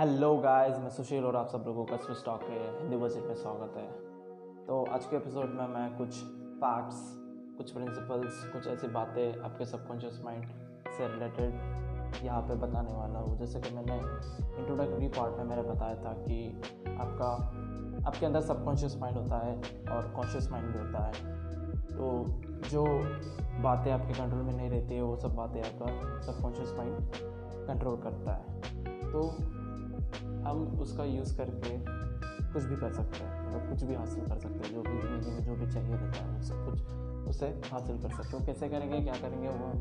Hello guys मैं सुशील और आप सब लोगों का स्विच टॉक के हिंदी वर्जन में स्वागत है। तो आज के एपिसोड में मैं कुछ फैक्ट्स कुछ प्रिंसिपल्स कुछ ऐसी बातें आपके सबकॉन्शियस माइंड से रिलेटेड यहाँ पे बताने वाला हूँ। जैसे कि मैंने इंट्रोडक्टरी पार्ट में मैंने बताया था कि आपका, आपके अंदर सबकॉन्शियस माइंड होता है और कॉन्शियस माइंड भी होता है। तो जो बातें आपके कंट्रोल में नहीं रहती है, वो सब बातें आपका सबकॉन्शियस माइंड कंट्रोल करता है। तो हम उसका यूज़ करके कुछ भी कर सकते हैं मतलब कुछ भी हासिल कर सकते हैं, जो भी ज़िंदगी में जो भी चाहिए रहता है, सब कुछ उसे हासिल कर सकते हो। कैसे करेंगे, क्या करेंगे, वो,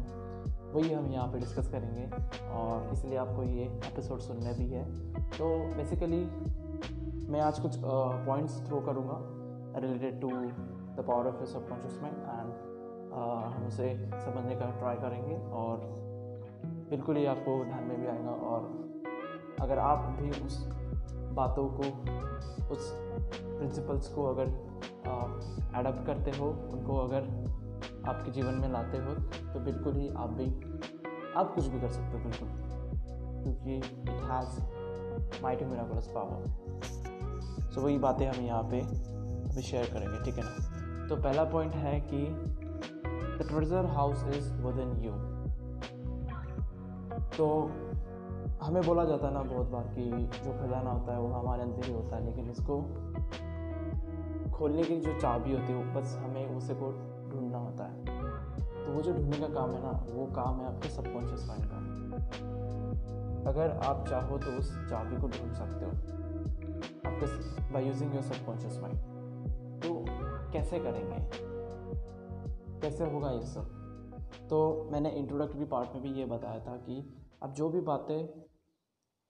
वही हम यहाँ पे डिस्कस करेंगे। और इसलिए आपको ये एपिसोड सुनने भी है। तो बेसिकली मैं आज कुछ पॉइंट्स थ्रो करूँगा related to the power of subconscious mind and हम उसे समझने का ट्राई करेंगे और बिल्कुल ही आपको ध्यान में भी आएगा और अगर आप भी उस बातों को, उस प्रिंसिपल्स को अगर एडप्ट करते हो, उनको अगर आपके जीवन में लाते हो तो बिल्कुल ही आप भी, आप कुछ भी कर सकते हो, बिल्कुल। क्योंकि it has mighty miraculous power so वही बातें हम यहाँ पे अभी शेयर करेंगे, ठीक है ना? तो पहला पॉइंट है कि the treasure house is within you तो हमें बोला जाता है ना बहुत बार कि जो खजाना होता है वो हमारे अंदर ही होता है, लेकिन इसको खोलने की जो चाबी होती है वो बस हमें उसे को ढूंढना होता है। तो वो जो ढूँढने का काम है ना, वो काम है आपके सबकॉन्शियस माइंड का। अगर आप चाहो तो उस चाबी को ढूंढ सकते हो। आपके by using your subconscious mind तो कैसे करेंगे? कैसे होगा ये सब? तो मैंने इंट्रोडक्टरी पार्ट में भी ये बताया था कि आप जो भी बातें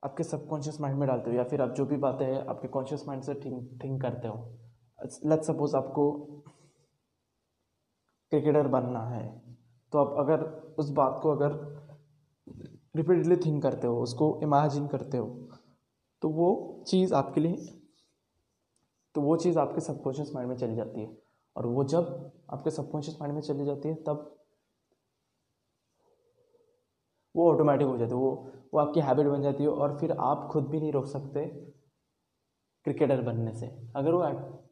आपके सबकॉन्शियस माइंड में डालते हो या फिर आप जो भी बातें हैं, आपके कॉन्शियस माइंड से थिंक थिंक करते हो। लेट सपोज़ आपको क्रिकेटर बनना है तो आप अगर उस बात को अगर रिपीटेडली थिंक करते हो, उसको इमेजिन करते हो तो वो चीज़ आपके लिए तो वो चीज़ आपके सबकॉन्शियस माइंड में चली जाती है। और वो जब आपके सबकॉन्शियस माइंड में चली जाती है, तब वो ऑटोमेटिक हो जाती है, वो वो आपकी हैबिट बन जाती है और फिर आप खुद भी नहीं रोक सकते क्रिकेटर बनने से। अगर वो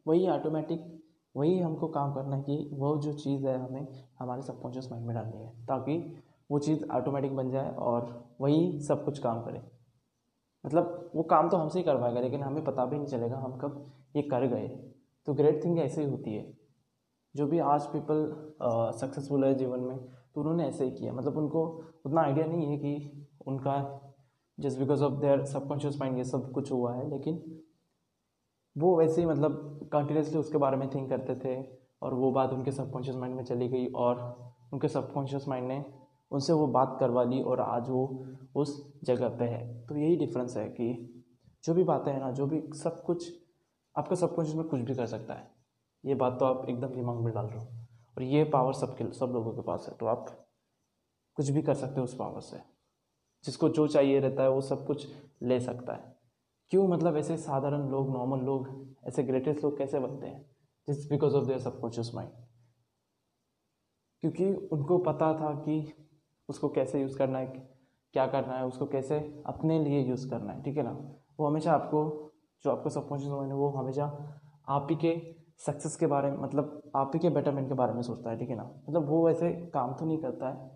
वही ऑटोमेटिक वही हमको काम करना है कि वो जो चीज़ है हमें, हमारे सबकॉन्शियस माइंड में डालनी है, ताकि वो चीज़ ऑटोमेटिक बन जाए और वही सब कुछ काम करे। मतलब वो काम तो हमसे ही करवाएगा लेकिन हमें पता भी नहीं चलेगा हम कब ये कर गए। तो ग्रेट थिंग ऐसे ही होती है। जो भी आज पीपल सक्सेसफुल है जीवन में तो उन्होंने ऐसे ही किया। मतलब उनको उतना आइडिया नहीं है कि उनका just because of their subconscious mind ये सब कुछ हुआ है, लेकिन वो वैसे ही मतलब कंटिन्यूसली उसके बारे में थिंक करते थे और वो बात उनके सबकॉन्शियस माइंड में चली गई और उनके सबकॉन्शियस माइंड ने उनसे वो बात करवा ली और आज वो उस जगह पे है। तो यही डिफरेंस है कि जो भी बातें हैं ना, जो भी सब कुछ आपका सबकॉन्शियस में कुछ भी कर सकता है। ये बात तो आप एकदम दिमाग में डाल रहे हो। और ये पावर सबके सब लोगों के पास है तो आप कुछ भी कर सकते हो उस पावर से। जिसको जो चाहिए रहता है, वो सब कुछ ले सकता है। क्यों? मतलब ऐसे साधारण लोग नॉर्मल लोग, ऐसे ग्रेटेस्ट लोग कैसे बनते हैं? Just because of their subconscious mind क्योंकि उनको पता था कि उसको कैसे यूज़ करना है, क्या करना है, उसको कैसे अपने लिए यूज़ करना है, ठीक है ना? वो हमेशा आपको, जो आपका सबकॉन्शियस माइंड है, वो हमेशा आप ही के सक्सेस के बारे में मतलब आप ही के बेटरमेंट के बारे में सोचता है, ठीक है ना? मतलब वो वैसे काम तो नहीं करता है,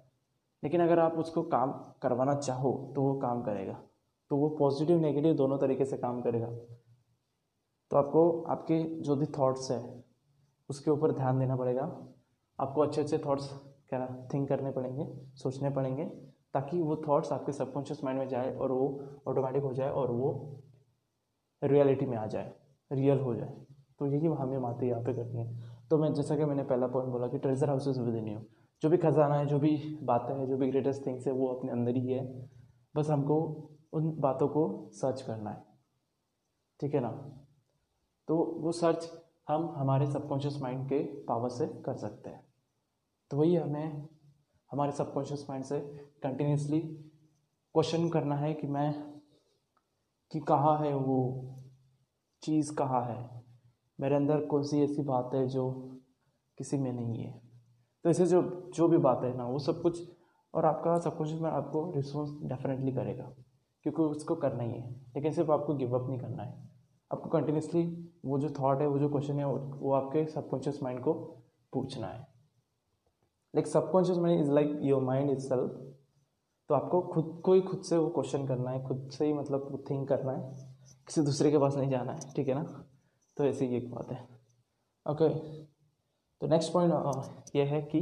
लेकिन अगर आप उसको काम करवाना चाहो तो वो काम करेगा। तो वो पॉजिटिव नेगेटिव दोनों तरीके से काम करेगा। तो आपको, आपके जो भी थॉट्स है, उसके ऊपर ध्यान देना पड़ेगा। आपको अच्छे अच्छे थॉट्स क्या थिंक करने पड़ेंगे, सोचने पड़ेंगे, ताकि वो थॉट्स आपके सबकॉन्शियस माइंड में जाए और वो ऑटोमेटिक हो जाए और वो रियलिटी में आ जाए रियल हो जाए। तो यही हमें बातें यहाँ पे करनी है। तो मैं, जैसा कि मैंने पहला पॉइंट बोला कि treasure house is within you जो भी खजाना है, जो भी बातें हैं, जो भी ग्रेटेस्ट थिंग्स है, वो अपने अंदर ही है। बस हमको उन बातों को सर्च करना है। ठीक है ना? तो वो सर्च हम हमारे सबकॉन्शियस माइंड के पावर से कर सकते हैं। तो वही हमें हमारे सबकॉन्शियस माइंड से कंटिन्यूसली क्वेश्चन करना है कि मैं, कि कहाँ है वो? चीज़ कहाँ है? मेरे अंदर कौन सी ऐसी बात है जो किसी में नहीं है। तो ऐसे जो जो भी बात है ना, वो सब कुछ, और आपका सब कुछ में आपको रिस्पॉन्स डेफिनेटली करेगा, क्योंकि उसको करना ही है। लेकिन सिर्फ़ आपको गिव अप नहीं करना है। आपको कंटिन्यूसली वो जो थॉट है, वो जो क्वेश्चन है, वो आपके सबकॉन्शियस माइंड को पूछना है। Like subconscious mind is like your mind is self तो आपको खुद को ही खुद से वो क्वेश्चन करना है, खुद से ही मतलब थिंक करना है। किसी दूसरे के पास नहीं जाना है, ठीक है ना? तो ऐसी एक बात है। ओके तो नेक्स्ट पॉइंट ये है कि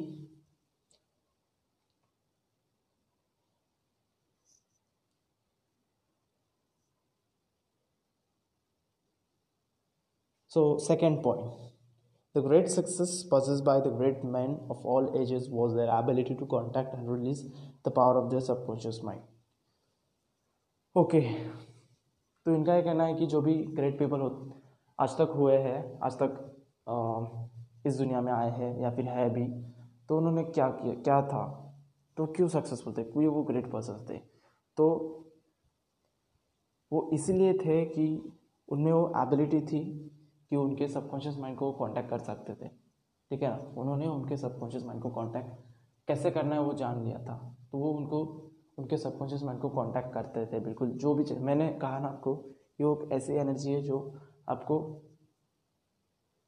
so second point the great success possess by the great man of all ages was their ability to contact and release the power of their subconscious mind okay तो इनका यह कहना है कि जो भी ग्रेट पीपल हो आज तक हुए हैं, आज तक इस दुनिया में आए हैं या फिर है भी तो उन्होंने क्या किया, क्या था? तो क्यों सक्सेसफुल थे? क्यों वो ग्रेट पर्सन थे? तो वो इसलिए थे कि उनमें वो एबिलिटी थी कि उनके सबकॉन्शियस माइंड को कांटेक्ट कर सकते थे। ठीक है ना? उन्होंने उनके सबकॉन्शियस माइंड को कांटेक्ट कैसे करना है वो जान लिया था। तो वो उनको, उनके सबकॉन्शियस माइंड को कांटेक्ट करते थे, बिल्कुल, जो भी मैंने कहा ना आपको, कि योग ऐसी एनर्जी है जो आपको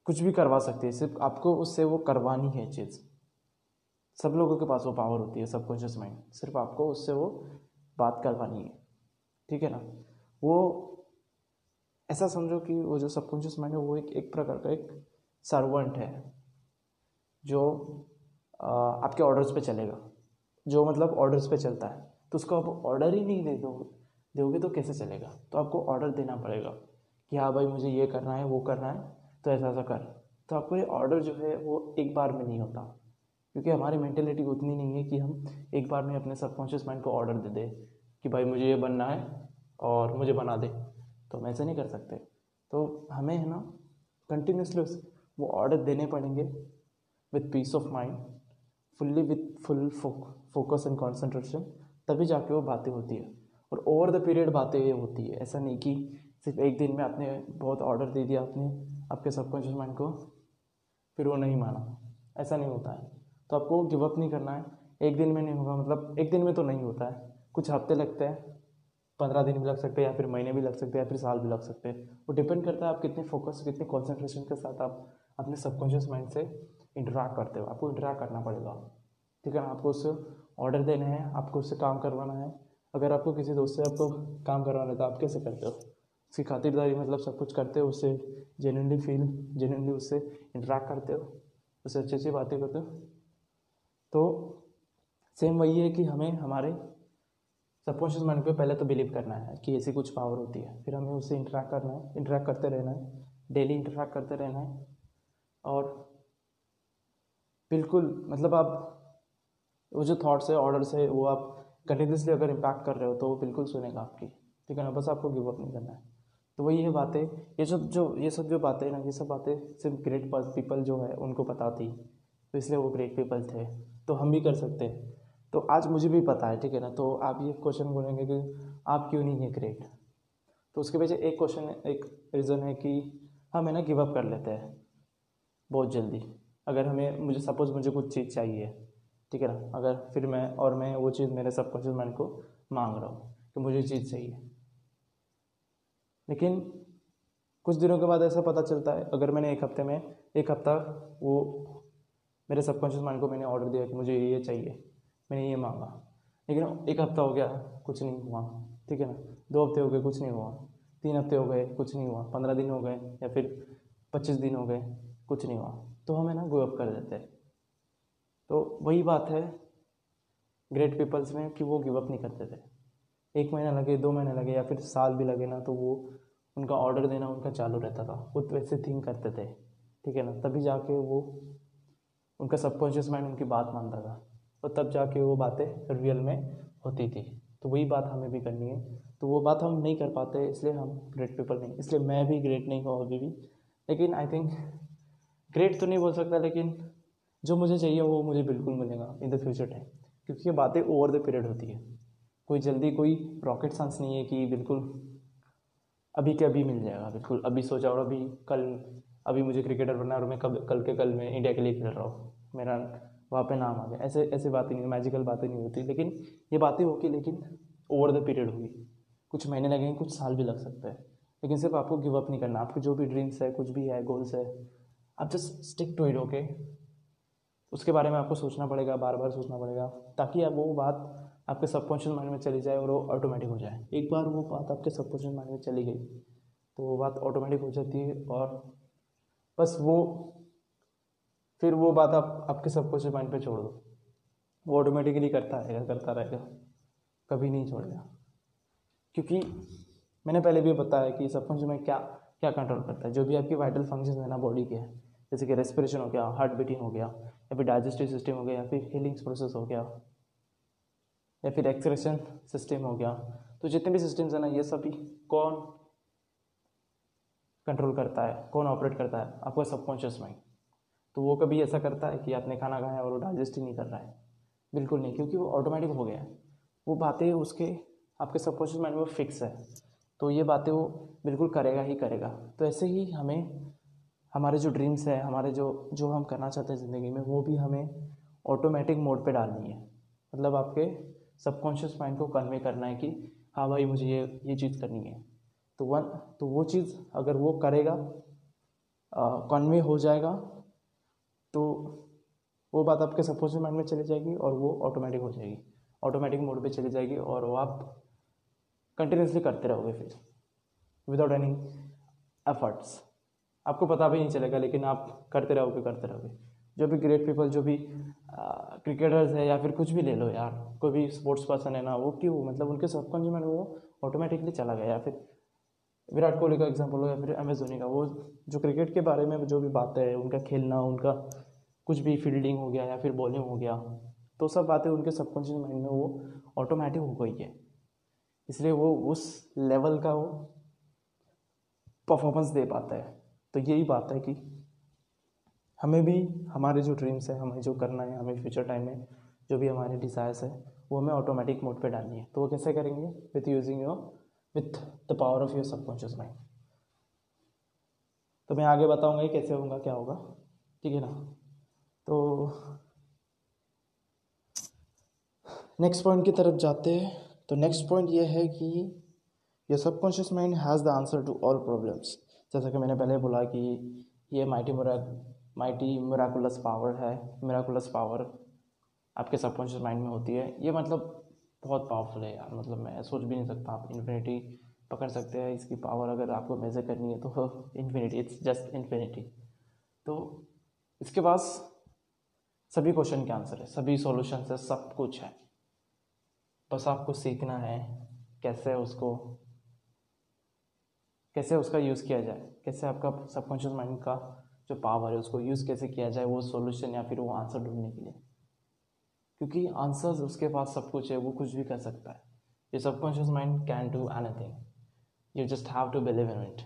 कुछ भी करवा सकती है सिर्फ़ आपको उससे वो करवानी है चीज़। सब लोगों के पास वो पावर होती है सबकॉन्शियस माइंड सिर्फ़ आपको उससे वो बात करवानी है ठीक है ना? वो ऐसा समझो कि वो जो सबकॉन्शियस माइंड है वो एक एक प्रकार का एक सर्वेंट है जो आ, आपके ऑर्डर्स पे चलेगा। जो मतलब ऑर्डर्स पे चलता है। तो उसको आप ऑर्डर ही नहीं दे दो दोगे तो कैसे चलेगा? तो आपको ऑर्डर देना पड़ेगा। कि हाँ भाई मुझे ये करना है, वो करना है तो ऐसा ऐसा कर। तो आपको ये ऑर्डर जो है वो एक बार में नहीं होता। क्योंकि हमारी मेंटेलिटी उतनी नहीं है कि हम एक बार में अपने सबकॉन्शियस माइंड को ऑर्डर दे दे कि भाई मुझे ये बनना है और मुझे बना दे। तो हम ऐसे नहीं कर सकते। तो हमें है ना कंटिन्यूसली वो ऑर्डर देने पड़ेंगे with peace of mind fully with full focus and concentration तभी जाके वो बातें होती है। और ओवर द पीरियड बातें होती है। ऐसा नहीं कि सिर्फ़ एक दिन में आपने बहुत ऑर्डर दे दिया आपने आपके सबकॉन्शियस माइंड को, फिर वो नहीं माना। ऐसा नहीं होता है। तो आपको गिव अप नहीं करना है। एक दिन में नहीं होगा मतलब एक दिन में तो नहीं होता है। कुछ हफ़्ते लगते हैं, पंद्रह दिन भी लग सकते हैं, या फिर महीने भी लग सकते हैं, या फिर साल भी लग सकते हैं। वो डिपेंड करता है आप कितने फोकस कितने कॉन्सेंट्रेशन के साथ आप अपने सबकॉन्शियस माइंड से इंटरेक्ट करते हो। आपको इंटरेक्ट करना पड़ेगा। ठीक है ना? आपको उससे ऑर्डर देने हैं, आपको उससे काम करवाना है। अगर आपको किसी दोस्त से आपको काम करवाना है तो आप कैसे करते हो? उसकी खातिरदारी मतलब सब कुछ करते हो, उससे जेन्यनली फील जेन्यनली उससे इंटरेक्ट करते हो, उससे अच्छी अच्छी बातें करते हो। तो सेम वही है कि हमें हमारे सबकॉन्शियस माइंड पे पहले तो बिलीव करना है कि ऐसी कुछ पावर होती है, फिर हमें उससे इंटरेक्ट करना है इंटरेक्ट करते रहना है डेली इंटरेक्ट करते रहना है और बिल्कुल मतलब आप, वो जो थाट्स है ऑर्डर्स है, वो आप कंटिन्यूसली अगर इम्पैक्ट कर रहे हो तो वो बिल्कुल सुनेगा आपकी, ठीक है ना? बस आपको गिव अप नहीं करना है। तो वही है बातें। ये सब जो, ये सब जो बातें ना, ये सब बातें सिर्फ़ ग्रेट पीपल जो है, उनको पता थी तो इसलिए वो ग्रेट पीपल थे। तो हम भी कर सकते हैं। तो आज मुझे भी पता है, ठीक है ना? तो आप ये क्वेश्चन बोलेंगे कि आप क्यों नहीं है ग्रेट तो उसके पीछे एक क्वेश्चन एक रीज़न है कि हम है ना गिव अप कर लेते हैं। बहुत जल्दी। अगर हमें, मुझे सपोज़ मुझे कुछ चीज़ चाहिए, ठीक है ना? अगर फिर मैं और मैं वो चीज़, मेरे सबकॉन्शियस माइंड को मांग रहा हूँ कि मुझे चीज़ चाहिए। लेकिन कुछ दिनों के बाद ऐसा पता चलता है, अगर मैंने एक हफ़्ते में, एक हफ़्ता वो मेरे सबकॉन्शियस माइंड को मैंने ऑर्डर दिया कि मुझे ये चाहिए, मैंने ये मांगा। लेकिन एक हफ़्ता हो गया, कुछ नहीं हुआ, ठीक है ना? दो हफ़्ते हो गए, कुछ नहीं हुआ, तीन हफ़्ते हो गए, कुछ नहीं हुआ, पंद्रह दिन हो गए, या फिर पच्चीस दिन हो गए, कुछ नहीं हुआ तो हमें ना गो अप कर देते हैं। तो वही बात है ग्रेट पीपल्स में, कि वो गिव अप नहीं करते थे। एक महीना लगे, दो महीने लगे या फिर साल भी लगे ना तो वो उनका ऑर्डर देना उनका चालू रहता था। वो वैसे थिंक करते थे, ठीक है ना? तभी जाके वो उनका सबकॉन्शियस माइंड उनकी बात मानता था और तब जाके वो बातें रियल में होती थी। तो वही बात हमें भी करनी है। तो वो बात हम नहीं कर पाते, इसलिए हम ग्रेट पीपल नहीं, इसलिए मैं भी ग्रेट नहीं हूँ अभी भी। लेकिन आई थिंक ग्रेट तो नहीं बोल सकता, लेकिन जो मुझे चाहिए वो मुझे बिल्कुल मिलेगा इन द फ्यूचर टाइम क्योंकि ये बातें ओवर द पीरियड होती है। कोई जल्दी कोई रॉकेट साइंस नहीं है कि बिल्कुल अभी के अभी मिल जाएगा, बिल्कुल। अभी सोचा और अभी कल, अभी मुझे क्रिकेटर बनना है और मैं कब, कल के कल मैं इंडिया के लिए खेल रहा हूँ। मेरा वहाँ पे नाम आ गया। ऐसे ऐसे बातें नहीं मैजिकल बातें नहीं होती। लेकिन ये बातें होगी, लेकिन ओवर द पीरियड होगी। कुछ महीने लगेंगे, कुछ साल भी लग सकते हैं। लेकिन सिर्फ़ आपको गिव अप नहीं करना। आपके जो भी ड्रीम्स है, कुछ भी है गोल्स है, आप just stick to it okay उसके बारे में आपको सोचना पड़ेगा बार बार सोचना पड़ेगा, ताकि आप वो बात आपके सबकॉन्शियस माइंड में चली जाए और वो ऑटोमेटिक हो जाए। एक बार वो बात आपके सबकॉन्शियस माइंड में चली गई तो वो बात ऑटोमेटिक हो जाती है और बस वो, फिर वो बात आप, आपके सबकॉन्शियस माइंड पे छोड़ दो। वो ऑटोमेटिकली करता रहेगा करता रहेगा, कभी नहीं छोड़ेगा। क्योंकि मैंने पहले भी बताया कि सबकॉन्शियस माइंड क्या क्या कंट्रोल करता है। जो भी आपकी वाइटल फ़ंक्शन है ना बॉडी के, जैसे कि रेस्पिरेशन हो गया हार्ट बीटिंग हो गया, या फिर डाइजेस्टिव सिस्टम हो गया, या फिर हीलिंग्स प्रोसेस हो गया या फिर एक्सक्रेशन सिस्टम हो गया। तो जितने भी सिस्टम्स हैं ना, ये सभी कौन कंट्रोल करता है? कौन ऑपरेट करता है? आपका सबकॉन्शियस माइंड तो वो कभी ऐसा करता है कि आपने खाना खाया और वो डाइजेस्ट ही नहीं कर रहा है। बिल्कुल नहीं, क्योंकि वो ऑटोमेटिक हो गया है। वो बातें उसके, आपके सबकॉन्शियस माइंड में फिक्स है। तो ये बातें वो बिल्कुल करेगा ही करेगा। तो ऐसे ही हमें, हमारे जो ड्रीम्स है, हमारे जो जो हम करना चाहते हैं ज़िंदगी में, वो भी हमें ऑटोमेटिक मोड पे डालनी है। मतलब आपके सबकॉन्शियस माइंड को कन्वे करना है कि हाँ भाई, मुझे ये ये चीज़ करनी है। तो वन तो वो चीज़ अगर वो करेगा कन्वे हो जाएगा तो वो बात आपके सबकॉन्शियस माइंड में चली जाएगी और वो ऑटोमेटिक हो जाएगी। ऑटोमेटिक मोड पे चली जाएगी और वो आप कंटिन्यूसली करते रहोगे फिर विदाउट एनी एफर्ट्स आपको पता भी नहीं चलेगा, लेकिन आप करते रहोगे करते रहोगे। जो भी ग्रेट पीपल जो भी क्रिकेटर्स है या फिर कुछ भी ले लो यार, कोई भी स्पोर्ट्स पर्सन है ना, वो क्यों? मतलब उनके सबकॉन्शियस में वो ऑटोमेटिकली चला गया या फिर विराट कोहली का एग्ज़ाम्पल हो या फिर एम एस धोनी का, वो जो क्रिकेट के बारे में जो भी बातें है, उनका खेलना, उनका कुछ भी फील्डिंग हो गया या फिर बॉलिंग हो गया तो सब बातें उनके सबकॉन्शियस माइंड में वो ऑटोमेटिक हो गई है। इसलिए वो उस लेवल का वो परफॉर्मेंस दे पाता है। तो यही बात है कि हमें भी हमारे जो ड्रीम्स हैं, हमें जो करना है, हमें फ्यूचर टाइम में जो भी हमारे डिज़ायर्स है, वो हमें ऑटोमेटिक मोड पे डालनी है। तो वो कैसे करेंगे? With using your with the power of your subconscious mind तो मैं आगे बताऊँगा ये कैसे होगा, क्या होगा। ठीक है ना? तो नेक्स्ट पॉइंट की तरफ़ जाते हैं। तो नेक्स्ट पॉइंट ये है कि your subconscious mind has the answer to all problems जैसा कि मैंने पहले बोला कि ये माइटी मुरा माइटी मेराकुलस पावर है। मेराकुलस पावर आपके सबकॉन्शियस माइंड में होती है। ये मतलब बहुत पावरफुल है यार। मतलब मैं सोच भी नहीं सकता आप इन्फिनिटी पकड़ सकते हैं। इसकी पावर अगर आपको मेज़र करनी है तो इन्फिनिटी इट्स जस्ट इन्फिनिटी तो इसके पास सभी क्वेश्चन के आंसर है। सभी सॉल्यूशन है। सब कुछ है। बस आपको सीखना है कैसे उसको, कैसे उसका यूज़ किया जाए। कैसे आपका सबकॉन्शियस माइंड का जो पावर है, उसको यूज़ कैसे किया जाए, वो सोल्यूशन या फिर वो आंसर ढूँढने के लिए। क्योंकि आंसर्स उसके पास सब कुछ है, वो कुछ भी कर सकता है। ये subconscious mind can do anything you just have to believe in it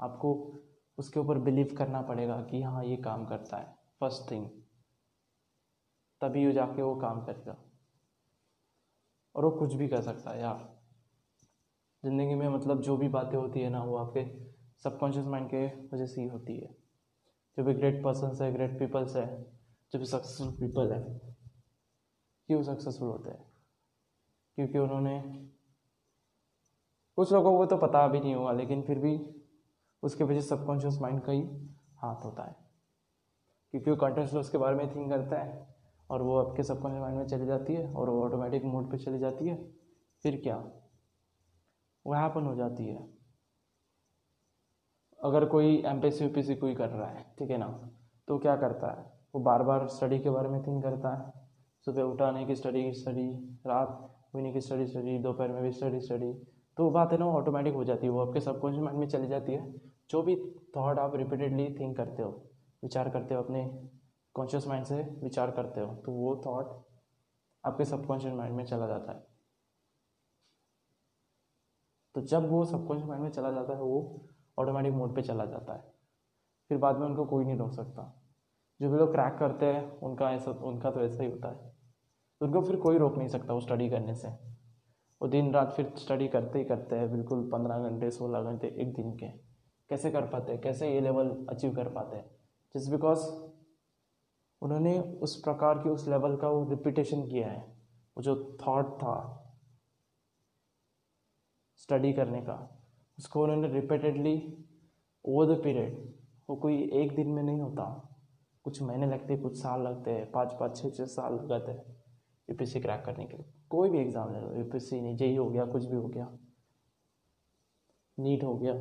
आपको उसके ऊपर बिलीव करना पड़ेगा कि हाँ ये काम करता है। फ़र्स्ट थिंग तभी वो जाके वो काम करेगा। और वो कुछ भी कर सकता है यार। ज़िंदगी में मतलब जो भी बातें होती है ना, वो आपके सबकॉन्शियस माइंड के वजह से ही होती है। जो भी ग्रेट पर्सन है ग्रेट पीपल्स है, जो भी सक्सेसफुल पीपल है, क्यों सक्सेसफुल होते हैं? क्योंकि उन्होंने कुछ लोगों को तो पता भी नहीं होगा लेकिन फिर भी उसके पीछे सबकॉन्शियस माइंड का ही हाथ होता है। क्योंकि वो कंटेंट्स उसके बारे में थिंक करता है और वो आपके सबकॉन्शियस माइंड में चली जाती है और वो ऑटोमेटिक मोड पे चली जाती है, फिर क्या? वो हैपन हो जाती है। अगर कोई एम पी सी कोई कर रहा है, ठीक है ना तो क्या करता है? वो बार बार स्टडी के बारे में थिंक करता है। सुबह उठाने की स्टडी स्टडी रात होने की स्टडी स्टडी दोपहर में भी स्टडी स्टडी तो वो बात है ना ऑटोमेटिक हो जाती है, वो आपके सबकॉन्शियस माइंड में चली जाती है। जो भी थॉट आप रिपीटेडली थिंक करते हो, विचार करते हो, अपने कॉन्शियस माइंड से विचार करते हो तो वो थॉट आपके सबकॉन्शियस माइंड में चला जाता है। तो जब वो सबकॉन्शियस माइंड में चला जाता है, वो ऑटोमेटिक मोड पे चला जाता है। फिर बाद में उनको कोई नहीं रोक सकता। जो भी लोग क्रैक करते हैं, उनका ऐसा उनका तो ऐसा ही होता है। तो उनको फिर कोई रोक नहीं सकता वो स्टडी करने से। वो दिन रात फिर स्टडी करते ही करते हैं, बिल्कुल पंद्रह घंटे, सोलह घंटे, एक दिन के। कैसे कर पाते हैं? कैसे ये लेवल अचीव कर पाते हैं? जस्ट बिकॉज़ उन्होंने उस प्रकार की उस लेवल का वो रिपीटेशन किया है। वो जो थॉट था स्टडी करने का। उसको उन्होंने रिपीटेडली ओवर द पीरियड वो कोई एक दिन में नहीं होता। कुछ महीने लगते, कुछ साल लगते हैं पाँच पाँच छः छः साल लगते हैं यू पी सी क्रैक करने के लिए। कोई भी एग्ज़ाम ले लो सी नहीं जेई हो गया, कुछ भी हो गया। नीट हो गया,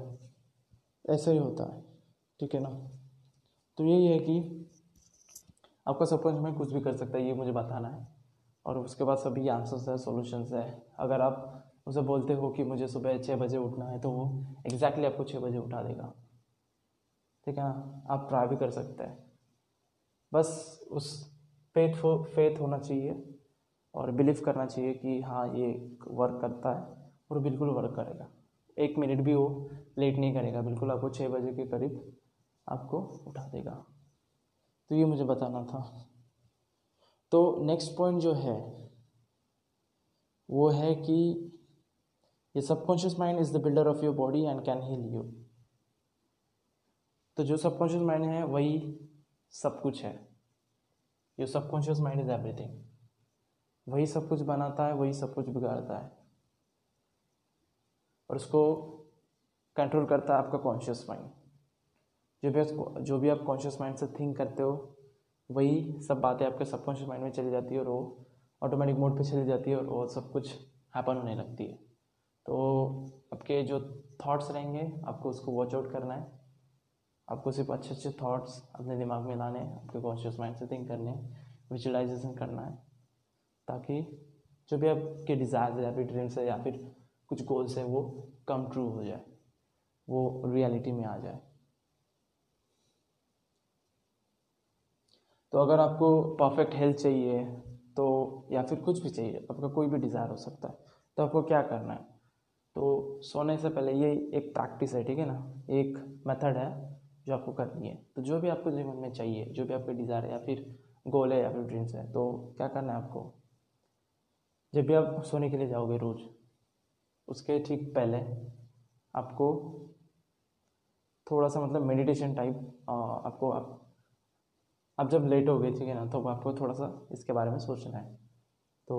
ऐसा ही होता है, ठीक है ना? तो यही है कि आपका सबकॉन्शियस माइंड कुछ भी कर सकता है, ये मुझे बताना है। और उसके बाद सभी आंसर्स है सॉल्यूशंस है। अगर आप उसे बोलते हो कि मुझे सुबह छः बजे उठना है तो वो एग्जैक्टली आपको छः बजे उठा देगा। ठीक है ना? आप ट्राई भी कर सकते हैं। बस उस फेथ हो फेथ होना चाहिए और बिलीव करना चाहिए कि हाँ ये वर्क करता है और बिल्कुल वर्क करेगा। एक मिनट भी वो लेट नहीं करेगा, बिल्कुल आपको छः बजे के करीब आपको उठा देगा। तो ये मुझे बताना था। तो नेक्स्ट पॉइंट जो है, वो है कि ये subconscious mind is the builder of your body and can heal you तो जो सबकॉन्शियस माइंड है, वही सब कुछ है। Your subconscious mind is everything वही सब कुछ बनाता है, वही सब कुछ बिगाड़ता है। और उसको कंट्रोल करता है आपका कॉन्शियस माइंड जो भी जो भी आप कॉन्शियस माइंड से थिंक करते हो, वही सब बातें आपके सबकॉन्शियस माइंड में चली जाती है और वो ऑटोमेटिक मोड पे चली जाती है और वो सब कुछ हैपन होने लगती है। तो आपके जो थॉट्स रहेंगे, आपको उसको वॉच आउट करना है। आपको सिर्फ़ अच्छे अच्छे थॉट्स अपने दिमाग में लाने हैं, आपके कॉन्शियस माइंड से थिंक करने हैं विजुलाइजेशन करना है, ताकि जो भी आपके डिज़ायर है, या फिर ड्रीम्स है, या फिर कुछ गोल्स है, वो कम ट्रू हो जाए, वो रियलिटी में आ जाए। तो अगर आपको परफेक्ट हेल्थ चाहिए तो या फिर कुछ भी चाहिए, आपका कोई भी डिज़ायर हो सकता है तो आपको क्या करना है? तो सोने से पहले ये एक प्रैक्टिस है, ठीक है ना? एक मेथड है जो आपको करनी है। तो जो भी आपको जीवन में चाहिए, जो भी आपके डिज़ायर है या फिर गोल है या फिर ड्रीम्स है तो क्या करना है आपको? जब भी आप सोने के लिए जाओगे रोज़, उसके ठीक पहले आपको थोड़ा सा मतलब मेडिटेशन टाइप आपको आप अब जब लेट हो गए ठीक है ना तो आपको थोड़ा सा इसके बारे में सोचना है। तो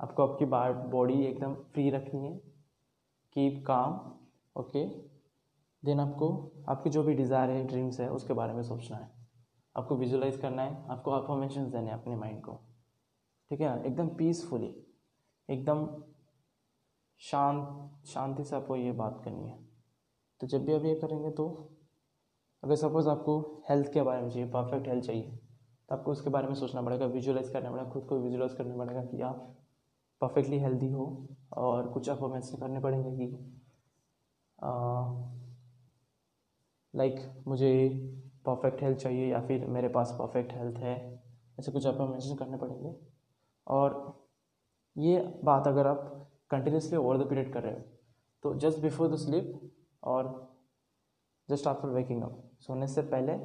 आपको आपकी बॉडी एकदम फ्री रखनी है। कीप काम ओके देन आपको, आपकी जो भी डिज़ायर है ड्रीम्स है, उसके बारे में सोचना है। आपको विजुलाइज करना है, आपको अफॉर्मेशन देने अपने माइंड को। ठीक है? एकदम पीसफुली एकदम शांत, शांति से आपको ये बात करनी है। तो जब भी आप ये करेंगे तो अगर सपोज़ आपको हेल्थ के बारे में चाहिए परफेक्ट हेल्थ चाहिए तो आपको उसके बारे में सोचना पड़ेगा विजुलाइज करना पड़ेगा, खुद को विजुलाइज करना पड़ेगा कि आप परफेक्टली हेल्दी हो और कुछ अफॉर्मेंस करने पड़ेंगे कि लाइक like, मुझे परफेक्ट हेल्थ चाहिए या फिर मेरे पास परफेक्ट हेल्थ है ऐसे कुछ आपको अफॉर्मेंस करने पड़ेंगे। और ये बात अगर आप कंटिन्यूसली ओवर द पीरियड कर रहे हो तो जस्ट बिफोर द स्लीप और जस्ट आफ्टर वेकिंग अप सोने से पहले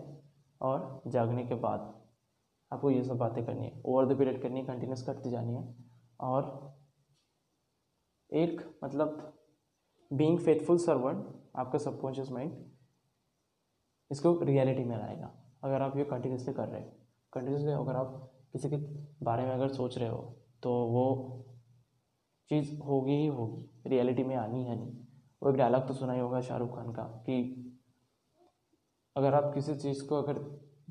और जागने के बाद आपको ये सब बातें करनी है। ओवर द पीरियड करनी है कंटिन्यूस करती जानी है। और एक मतलब बींग फेथफुल सर्वेंट आपका सबकॉन्शियस माइंड इसको रियलिटी में लाएगा। अगर आप ये कंटिन्यूसली कर रहे हो कंटिन्यूसली अगर आप किसी के बारे में अगर सोच रहे हो तो वो चीज़ होगी ही होगी रियलिटी में आनी है नहीं। वो एक डायलॉग तो सुना ही होगा शाहरुख खान का कि अगर आप किसी चीज़ को अगर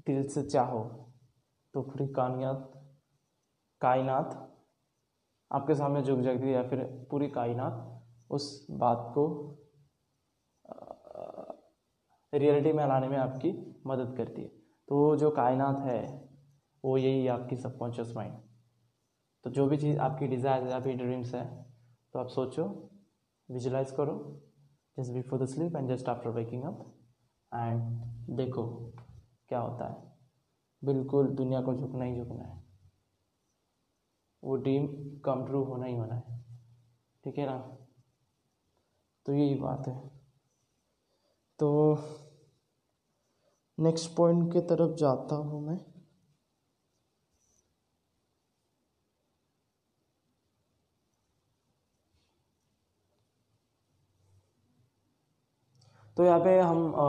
दिल से चाहो तो पूरी कामयाब कायनात आपके सामने झुक जाती है या फिर पूरी कायनात उस बात को रियलिटी में लाने में आपकी मदद करती है। तो जो कायनात है, वो यही आपकी सबकॉन्शियस माइंड तो जो भी चीज़ आपकी डिज़ायर है, आपकी ड्रीम्स है तो आप सोचो विजुलाइज करो just before the sleep and just after waking up and देखो क्या होता है। बिल्कुल दुनिया को झुकना ही झुकना है। वो ड्रीम कम ट्रू होना ही होना है। ठीक है ना? तो यही बात है। तो नेक्स्ट पॉइंट की तरफ़ जाता हूँ मैं। तो यहाँ पे हम आ,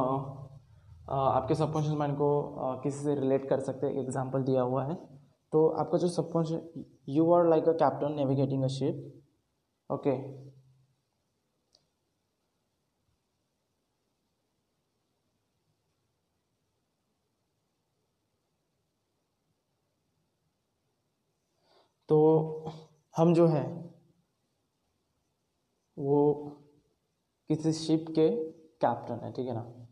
आ, आपके सबकॉन्शियस माइंड को आ, किसी से रिलेट कर सकते हैं? एग्जांपल दिया हुआ है। तो आपका जो subconscious you are like a captain navigating a ship. Okay. तो हम जो है, वो किसी शिप के कैप्टन है, ठीक है ना?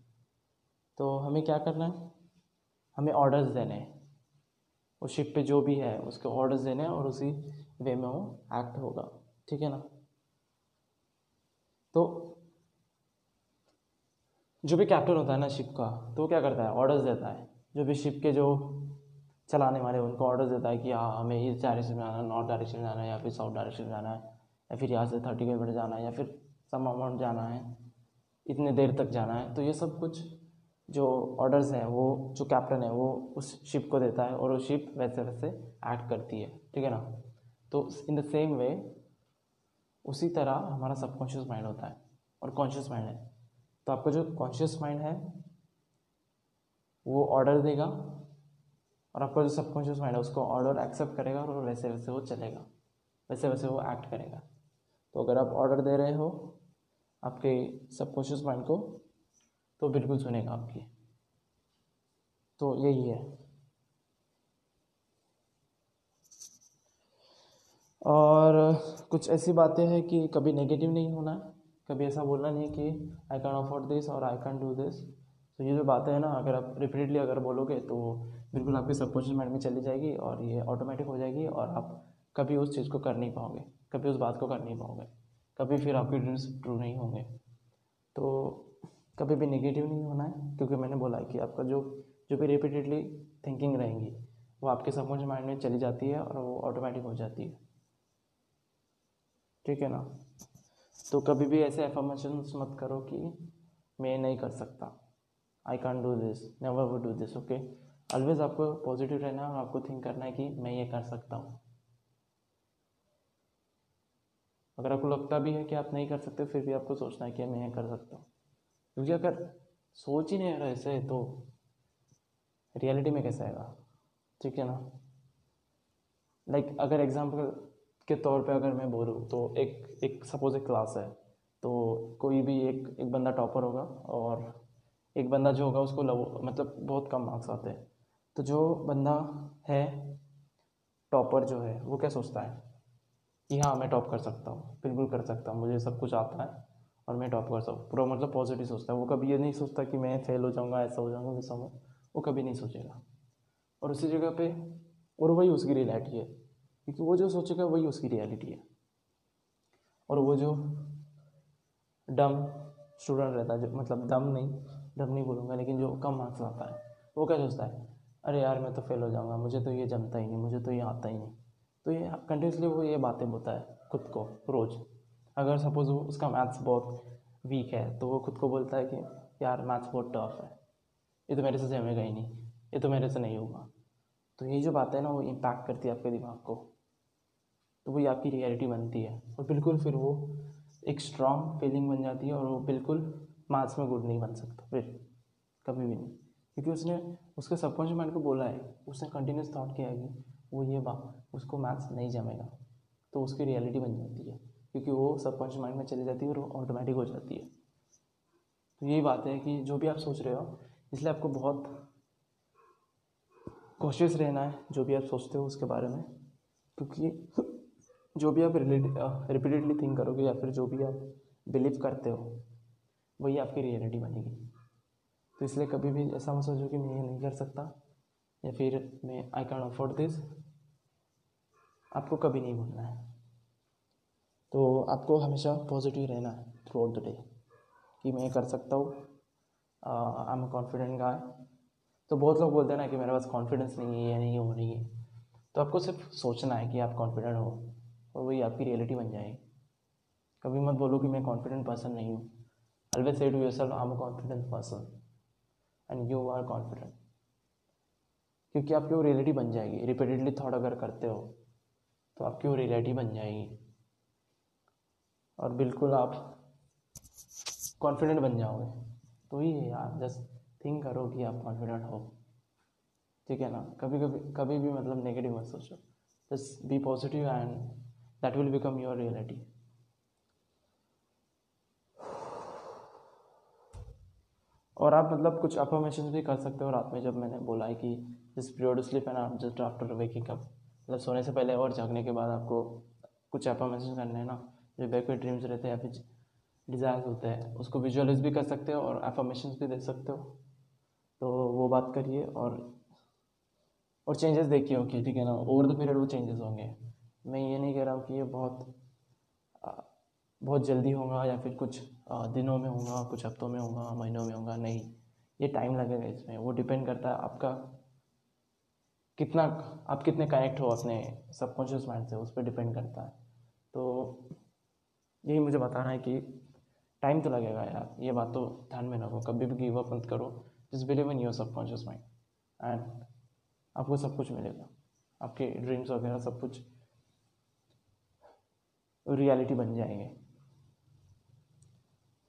तो हमें क्या करना है? हमें ऑर्डर्स देने हैं। उस शिप पे जो भी है, उसके ऑर्डर्स देने हैं और उसी वे में वो एक्ट होगा। ठीक है ना? तो जो भी कैप्टन होता है ना शिप का तो क्या करता है? ऑर्डर्स देता है। जो भी शिप के जो चलाने वाले, उनको ऑर्डर्स देता है कि हाँ हमें इस डायरेक्शन में जाना है नॉर्थ डायरेक्शन में जाना है या फिर साउथ डायरेक्शन में जाना है या फिर यहाँ से थर्टी किलोमीटर जाना है या फिर सम अमाउंट जाना है, इतने देर तक जाना है। तो ये सब कुछ जो ऑर्डर्स हैं, वो, जो कैप्टन है, वो उस शिप को देता है और वो शिप वैसे वैसे एक्ट करती है, ठीक है ना? तो इन द सेम वे उसी तरह हमारा सबकॉन्शियस माइंड होता है और कॉन्शियस माइंड है। तो आपका जो कॉन्शियस माइंड है, वो ऑर्डर देगा और आपका जो सबकॉन्शियस माइंड है, उसको ऑर्डर एक्सेप्ट करेगा और वैसे वैसे वो चलेगा, वैसे वैसे वो एक्ट करेगा। तो अगर आप ऑर्डर दे रहे हो, आपके सबकॉन्शियस माइंड को तो बिल्कुल सुनेगा आपकी। तो यही है। और कुछ ऐसी बातें हैं कि कभी नेगेटिव नहीं होना कभी ऐसा बोलना नहीं कि आई कैन अफोर्ड दिस और आई कैन डू दिस तो ये जो बातें हैं ना, अगर आप रिपीटली अगर बोलोगे तो बिल्कुल आपके सबकॉन्शियस माइंड में चली जाएगी और ये ऑटोमेटिक हो जाएगी और आप कभी उस चीज़ को कर नहीं पाओगे, कभी उस बात को कर नहीं पाओगे, कभी फिर आपके ड्रीम्स ट्रू नहीं होंगे। तो कभी भी नेगेटिव नहीं होना है, क्योंकि मैंने बोला है कि आपका जो जो भी रिपीटेडली थिंकिंग रहेंगी, वो आपके सबकॉन्शियस माइंड में चली जाती है और वो ऑटोमेटिक हो जाती है। ठीक है ना? तो कभी भी ऐसे एफर्मेशन मत करो कि मैं नहीं कर सकता। I can do this never would do this okay always आपको पॉजिटिव रहना है और आपको थिंक करना है कि मैं ये कर सकता हूँ। अगर आपको लगता भी है कि आप नहीं कर सकते, फिर भी आपको सोचना है कि मैं ये कर सकता हूँ। क्योंकि अगर सोच ही नहीं रहा ऐसे तो रियलिटी में कैसे आएगा? ठीक है ना? लाइक like, अगर एग्ज़ाम्पल के तौर पे अगर मैं बोलूँ तो एक एक सपोज़ एक क्लास है तो कोई भी एक एक बंदा टॉपर होगा और एक बंदा जो होगा उसको लव मतलब बहुत कम मार्क्स आते हैं। तो जो बंदा है टॉपर जो है वो क्या सोचता है? कि हाँ मैं टॉप कर सकता हूँ बिल्कुल कर सकता हूँ मुझे सब कुछ आता है। और मैं टॉप कर सकूँ पूरा मतलब पॉजिटिव सोचता है। वो कभी ये नहीं सोचता कि मैं फेल हो जाऊँगा, ऐसा हो जाऊँगा, वैसा हो वो कभी नहीं सोचेगा। और उसी जगह पे, और वही उसकी रियलिटी है। क्योंकि वो जो सोचेगा, वही उसकी रियलिटी है। और वो जो डम स्टूडेंट रहता है मतलब दम नहीं डम नहीं बोलूँगा, लेकिन जो कम मार्क्स लाता है, वो क्या सोचता है? अरे यार, मैं तो फेल हो जाऊँगा। मुझे तो ये जमता ही नहीं, मुझे तो ये आता ही नहीं। तो ये कंटिन्यूसली वो ये बातें बोलता है, खुद को, रोज़। अगर सपोज़ वो उसका मैथ्स बहुत वीक है तो वो खुद को बोलता है कि, यार मैथ्स बहुत टफ है। ये तो मेरे से जमेगा ही नहीं। ये तो मेरे से नहीं होगा। तो ये जो बात है ना, वो इम्पैक्ट करती है आपके दिमाग को। तो वही आपकी रियलिटी बनती है। और बिल्कुल फिर वो एक स्ट्रॉन्ग फीलिंग बन जाती है और वो बिल्कुल मैथ्स में गुड नहीं बन सकता, फिर कभी भी नहीं। क्योंकि उसने, उसके सबकॉन्शियस माइंड को बोला है, उसने कंटिन्यूस थॉट किया है कि वो ये बात उसको मैथ्स नहीं जमेगा। तो उसकी रियलिटी बन जाती है। क्योंकि वो सबकॉन्शियस माइंड में चली जाती है और वो ऑटोमेटिक हो जाती है। तो यही बात है कि जो भी आप सोच रहे हो, इसलिए आपको बहुत कोशिश रहना है जो भी आप सोचते हो उसके बारे में। क्योंकि जो भी आप रिपीटेडली थिंक करोगे या फिर जो भी आप बिलीव करते हो, वही आपकी रियलिटी बनेगी। तो इसलिए कभी भी ऐसा मत सोचो कि मैं ये नहीं कर सकता या फिर मैं आई कैन अफोर्ड दिस आपको कभी नहीं भूलना है। तो आपको हमेशा पॉजिटिव रहना है थ्रू आउट द डे कि मैं ये कर सकता हूँ। आई एम कॉन्फिडेंट गाय तो बहुत लोग बोलते हैं ना कि मेरे पास कॉन्फिडेंस नहीं है, या नहीं हो नहीं है। तो आपको सिर्फ़ सोचना है कि आप कॉन्फिडेंट हो और वही आपकी रियलिटी बन जाएगी। कभी मत बोलो कि मैं कॉन्फिडेंट पर्सन नहीं हूँ। Always say to yourself I am confident person and you are confident क्योंकि आपकी वो रियलिटी बन जाएगी। रिपीटेडली थॉट अगर करते हो तो आपकी वो रियलिटी बन जाएगी। और बिल्कुल आप कॉन्फिडेंट बन जाओगे। तो ही है यार जस्ट थिंक करो कि आप कॉन्फिडेंट हो। ठीक है ना? कभी कभी कभी भी मतलब नेगेटिव मत सोचो। Just be positive and that will become your reality और आप मतलब कुछ अफर्मेशन भी कर सकते हो रात में, जब मैंने बोला है कि जिस पीरियड स्लीप एंड आप जस्ट आफ्टर वेकिंग अप मतलब सोने से पहले और जागने के बाद आपको कुछ एफर्मेशन करने हैं ना जो बैकवर्ड ड्रीम्स रहते हैं या फिर डिज़ायर्स होते हैं, उसको विजुअलाइज भी कर सकते हो और एफर्मेशन भी दे सकते हो। तो वो बात करिए और और चेंजेस देखिए ओके ठीक है ना? ओवर द पीरियड वो चेंजेस होंगे। मैं ये नहीं कह रहा हूँ कि ये बहुत बहुत जल्दी होगा या फिर कुछ दिनों में होगा, कुछ हफ्तों में होगा, महीनों में होगा, नहीं। ये टाइम लगेगा इसमें। वो डिपेंड करता है आपका कितना, आप कितने कनेक्ट हो अपने सबकॉन्शियस माइंड से, उस पर डिपेंड करता है। तो यही मुझे बताना है कि टाइम तो लगेगा यार। ये बात तो ध्यान में रखो। कभी भी गिव अप मत करो। जिस believe in your subconscious mind and आपको सब कुछ मिलेगा। आपके ड्रीम्स वगैरह सब कुछ रियलिटी बन जाएँगे।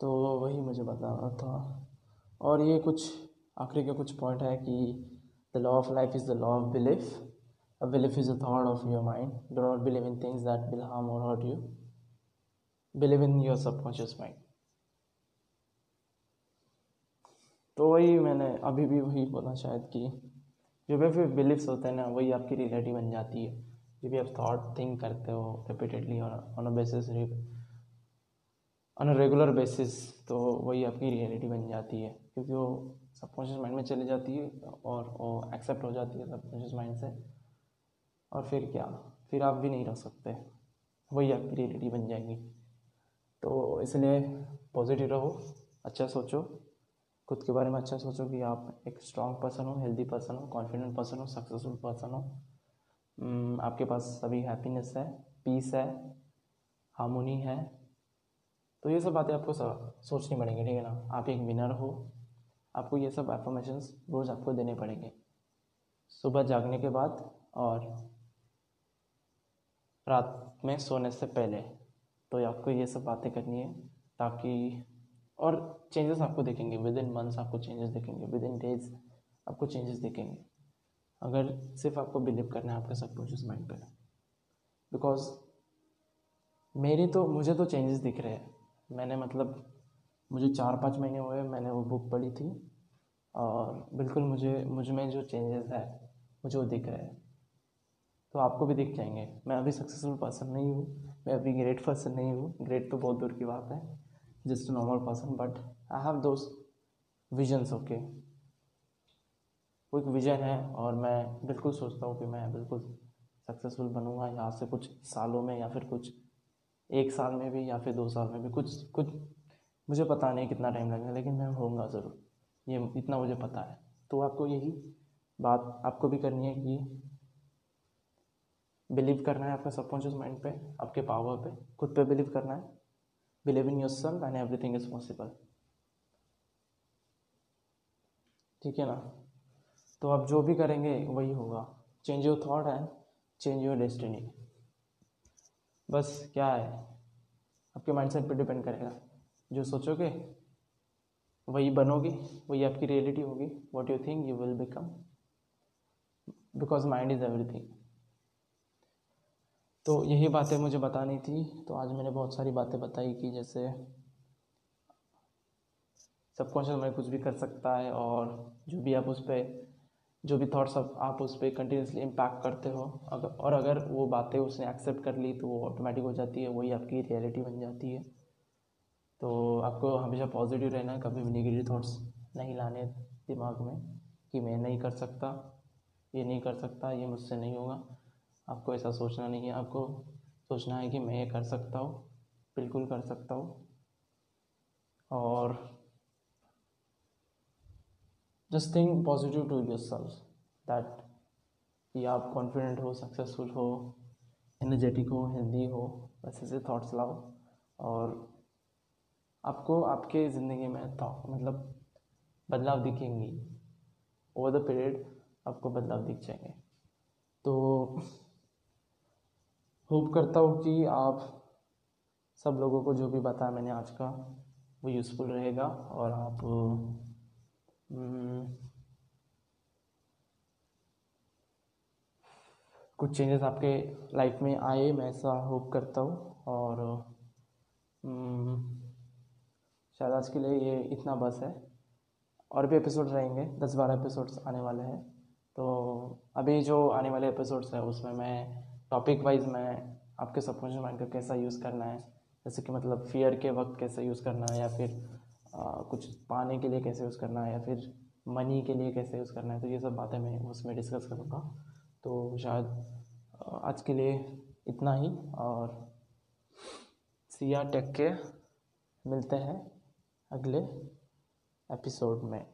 तो वही मुझे बताना था। और ये कुछ आखिरी के कुछ पॉइंट है कि the law of life is the law of belief a belief is a thought of your mind do not believe in things that will harm और hurt you believe in your subconscious mind तो वही मैंने अभी भी वही बोला शायद कि जो भी फिर बिलीव्स होते हैं ना, वही आपकी रियलिटी बन जाती है। जो भी आप थॉट थिंक करते हो repeatedly on a basis on a regular basis तो वही आपकी रियलिटी बन जाती है। क्योंकि वो सबकॉन्शियस माइंड में चली जाती है और वो एक्सेप्ट हो जाती है सबकॉन्शियस माइंड से। और फिर क्या? फिर आप भी नहीं रह सकते। वही आपकी रियलिटी बन जाएगी। तो इसलिए पॉजिटिव रहो अच्छा सोचो। खुद के बारे में अच्छा सोचो कि आप एक स्ट्रॉन्ग पर्सन हो हेल्दी पर्सन हो कॉन्फिडेंट पर्सन हो सक्सेसफुल पर्सन हो। hmm, आपके पास सभी हैप्पीनेस है पीस है हारमोनी है। तो ये सब बातें आपको सोचनी पड़ेंगी ठीक है ना? आप एक विनर हो आपको ये सब एफर्मेशंस रोज़ आपको देने पड़ेंगे। सुबह जागने के बाद और रात में सोने से पहले। तो आपको ये सब बातें करनी है ताकि और चेंजेस आपको देखेंगे विद इन मंथ्स आपको चेंजेस देखेंगे विद इन डेज़ आपको चेंजेस देखेंगे। अगर सिर्फ़ आपको बिलीव करना है आपके सबकॉन्शियस माइंड पर बिकॉज़ मेरी तो मुझे तो चेंजेस दिख रहे हैं। मैंने मतलब मुझे चार पाँच महीने हुए, मैंने वो बुक पढ़ी थी और बिल्कुल मुझे, मुझमें जो चेंजेस है, मुझे वो दिख रहे हैं। तो आपको भी दिख जाएँगे। मैं अभी सक्सेसफुल पर्सन नहीं हूँ। मैं अभी ग्रेट पर्सन नहीं हूँ। ग्रेट तो बहुत दूर की बात है। Just normal person but I i have those visions, okay? वो एक विजन है और मैं बिल्कुल सोचता हूँ कि मैं बिल्कुल सक्सेसफुल बनूँगा। यहाँ से कुछ सालों में या फिर कुछ एक साल में भी या फिर दो साल में भी कुछ कुछ मुझे पता नहीं कितना टाइम लगेगा, लेकिन मैं होऊँगा ज़रूर। ये इतना मुझे पता है। तो आपको यही बात आपको भी करनी है कि बिलीव करना है आपका सबकॉन्शियस माइंड पे, आपके पावर पे, खुद पे बिलीव करना है। believe in yourself and everything is possible. ठीक है ना? तो आप जो भी करेंगे, वही होगा। Change your thought and change your destiny बस क्या है? आपके माइंडसेट पे डिपेंड करेगा। जो सोचोगे, वही बनोगे, वही आपकी रियलिटी होगी। What you think you will become because mind is everything तो यही बातें मुझे बतानी थी। तो आज मैंने बहुत सारी बातें बताई कि जैसे सबकॉन्शियस माइंड कुछ भी कर सकता है और जो भी आप उस पर जो भी थाट्स आप, उस पर कंटिन्यूसली इम्पैक्ट करते हो अगर और अगर वो बातें उसने एक्सेप्ट कर ली तो वो ऑटोमेटिक हो जाती है वही आपकी रियलिटी बन जाती है। तो आपको हमेशा पॉजिटिव रहना है कभी भी निगेटिव थाट्स नहीं लाने दिमाग में कि मैं नहीं कर सकता ये नहीं कर सकता ये मुझसे नहीं होगा। आपको ऐसा सोचना नहीं है, आपको सोचना है कि मैं ये कर सकता हूँ, बिल्कुल कर सकता हूँ। और just think positive to yourself that कि आप कॉन्फिडेंट हो सक्सेसफुल हो एनर्जेटिक हो हेल्दी हो वैसे से थॉट्स लाओ। और आपको आपके ज़िंदगी में मतलब बदलाव दिखेंगी। ओवर द पीरियड आपको बदलाव दिख जाएँगे। तो होप करता हूँ कि आप सब लोगों को जो भी बताया मैंने आज का वो यूज़फुल रहेगा और आप हम्म, कुछ चेंजेस आपके लाइफ में आए मैं ऐसा होप करता हूँ और हम्म, शायद आज के लिए ये इतना बस है। और भी एपिसोड रहेंगे दस बारह एपिसोड्स आने वाले हैं। तो अभी जो आने वाले एपिसोड्स हैं उसमें मैं टॉपिक वाइज मैं आपके सबकॉन्शियस माइंड का कैसा यूज़ करना है? जैसे कि मतलब फियर के वक्त कैसे यूज़ करना है या फिर आ, कुछ पाने के लिए कैसे यूज़ करना है या फिर मनी के लिए कैसे यूज़ करना है? तो ये सब बातें मैं उसमें डिस्कस करूँगा। तो शायद आज के लिए इतना ही और सिया टेक के मिलते हैं अगले एपिसोड में।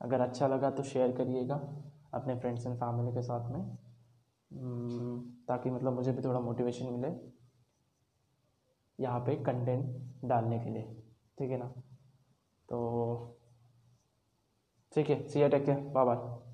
अगर अच्छा लगा तो शेयर करिएगा अपने फ्रेंड्स एंड फैमिली के साथ में। ताकि मतलब मुझे भी थोड़ा मोटिवेशन मिले यहाँ पे कंटेंट डालने के लिए, ठीक है ना? तो ठीक है see take care bye bye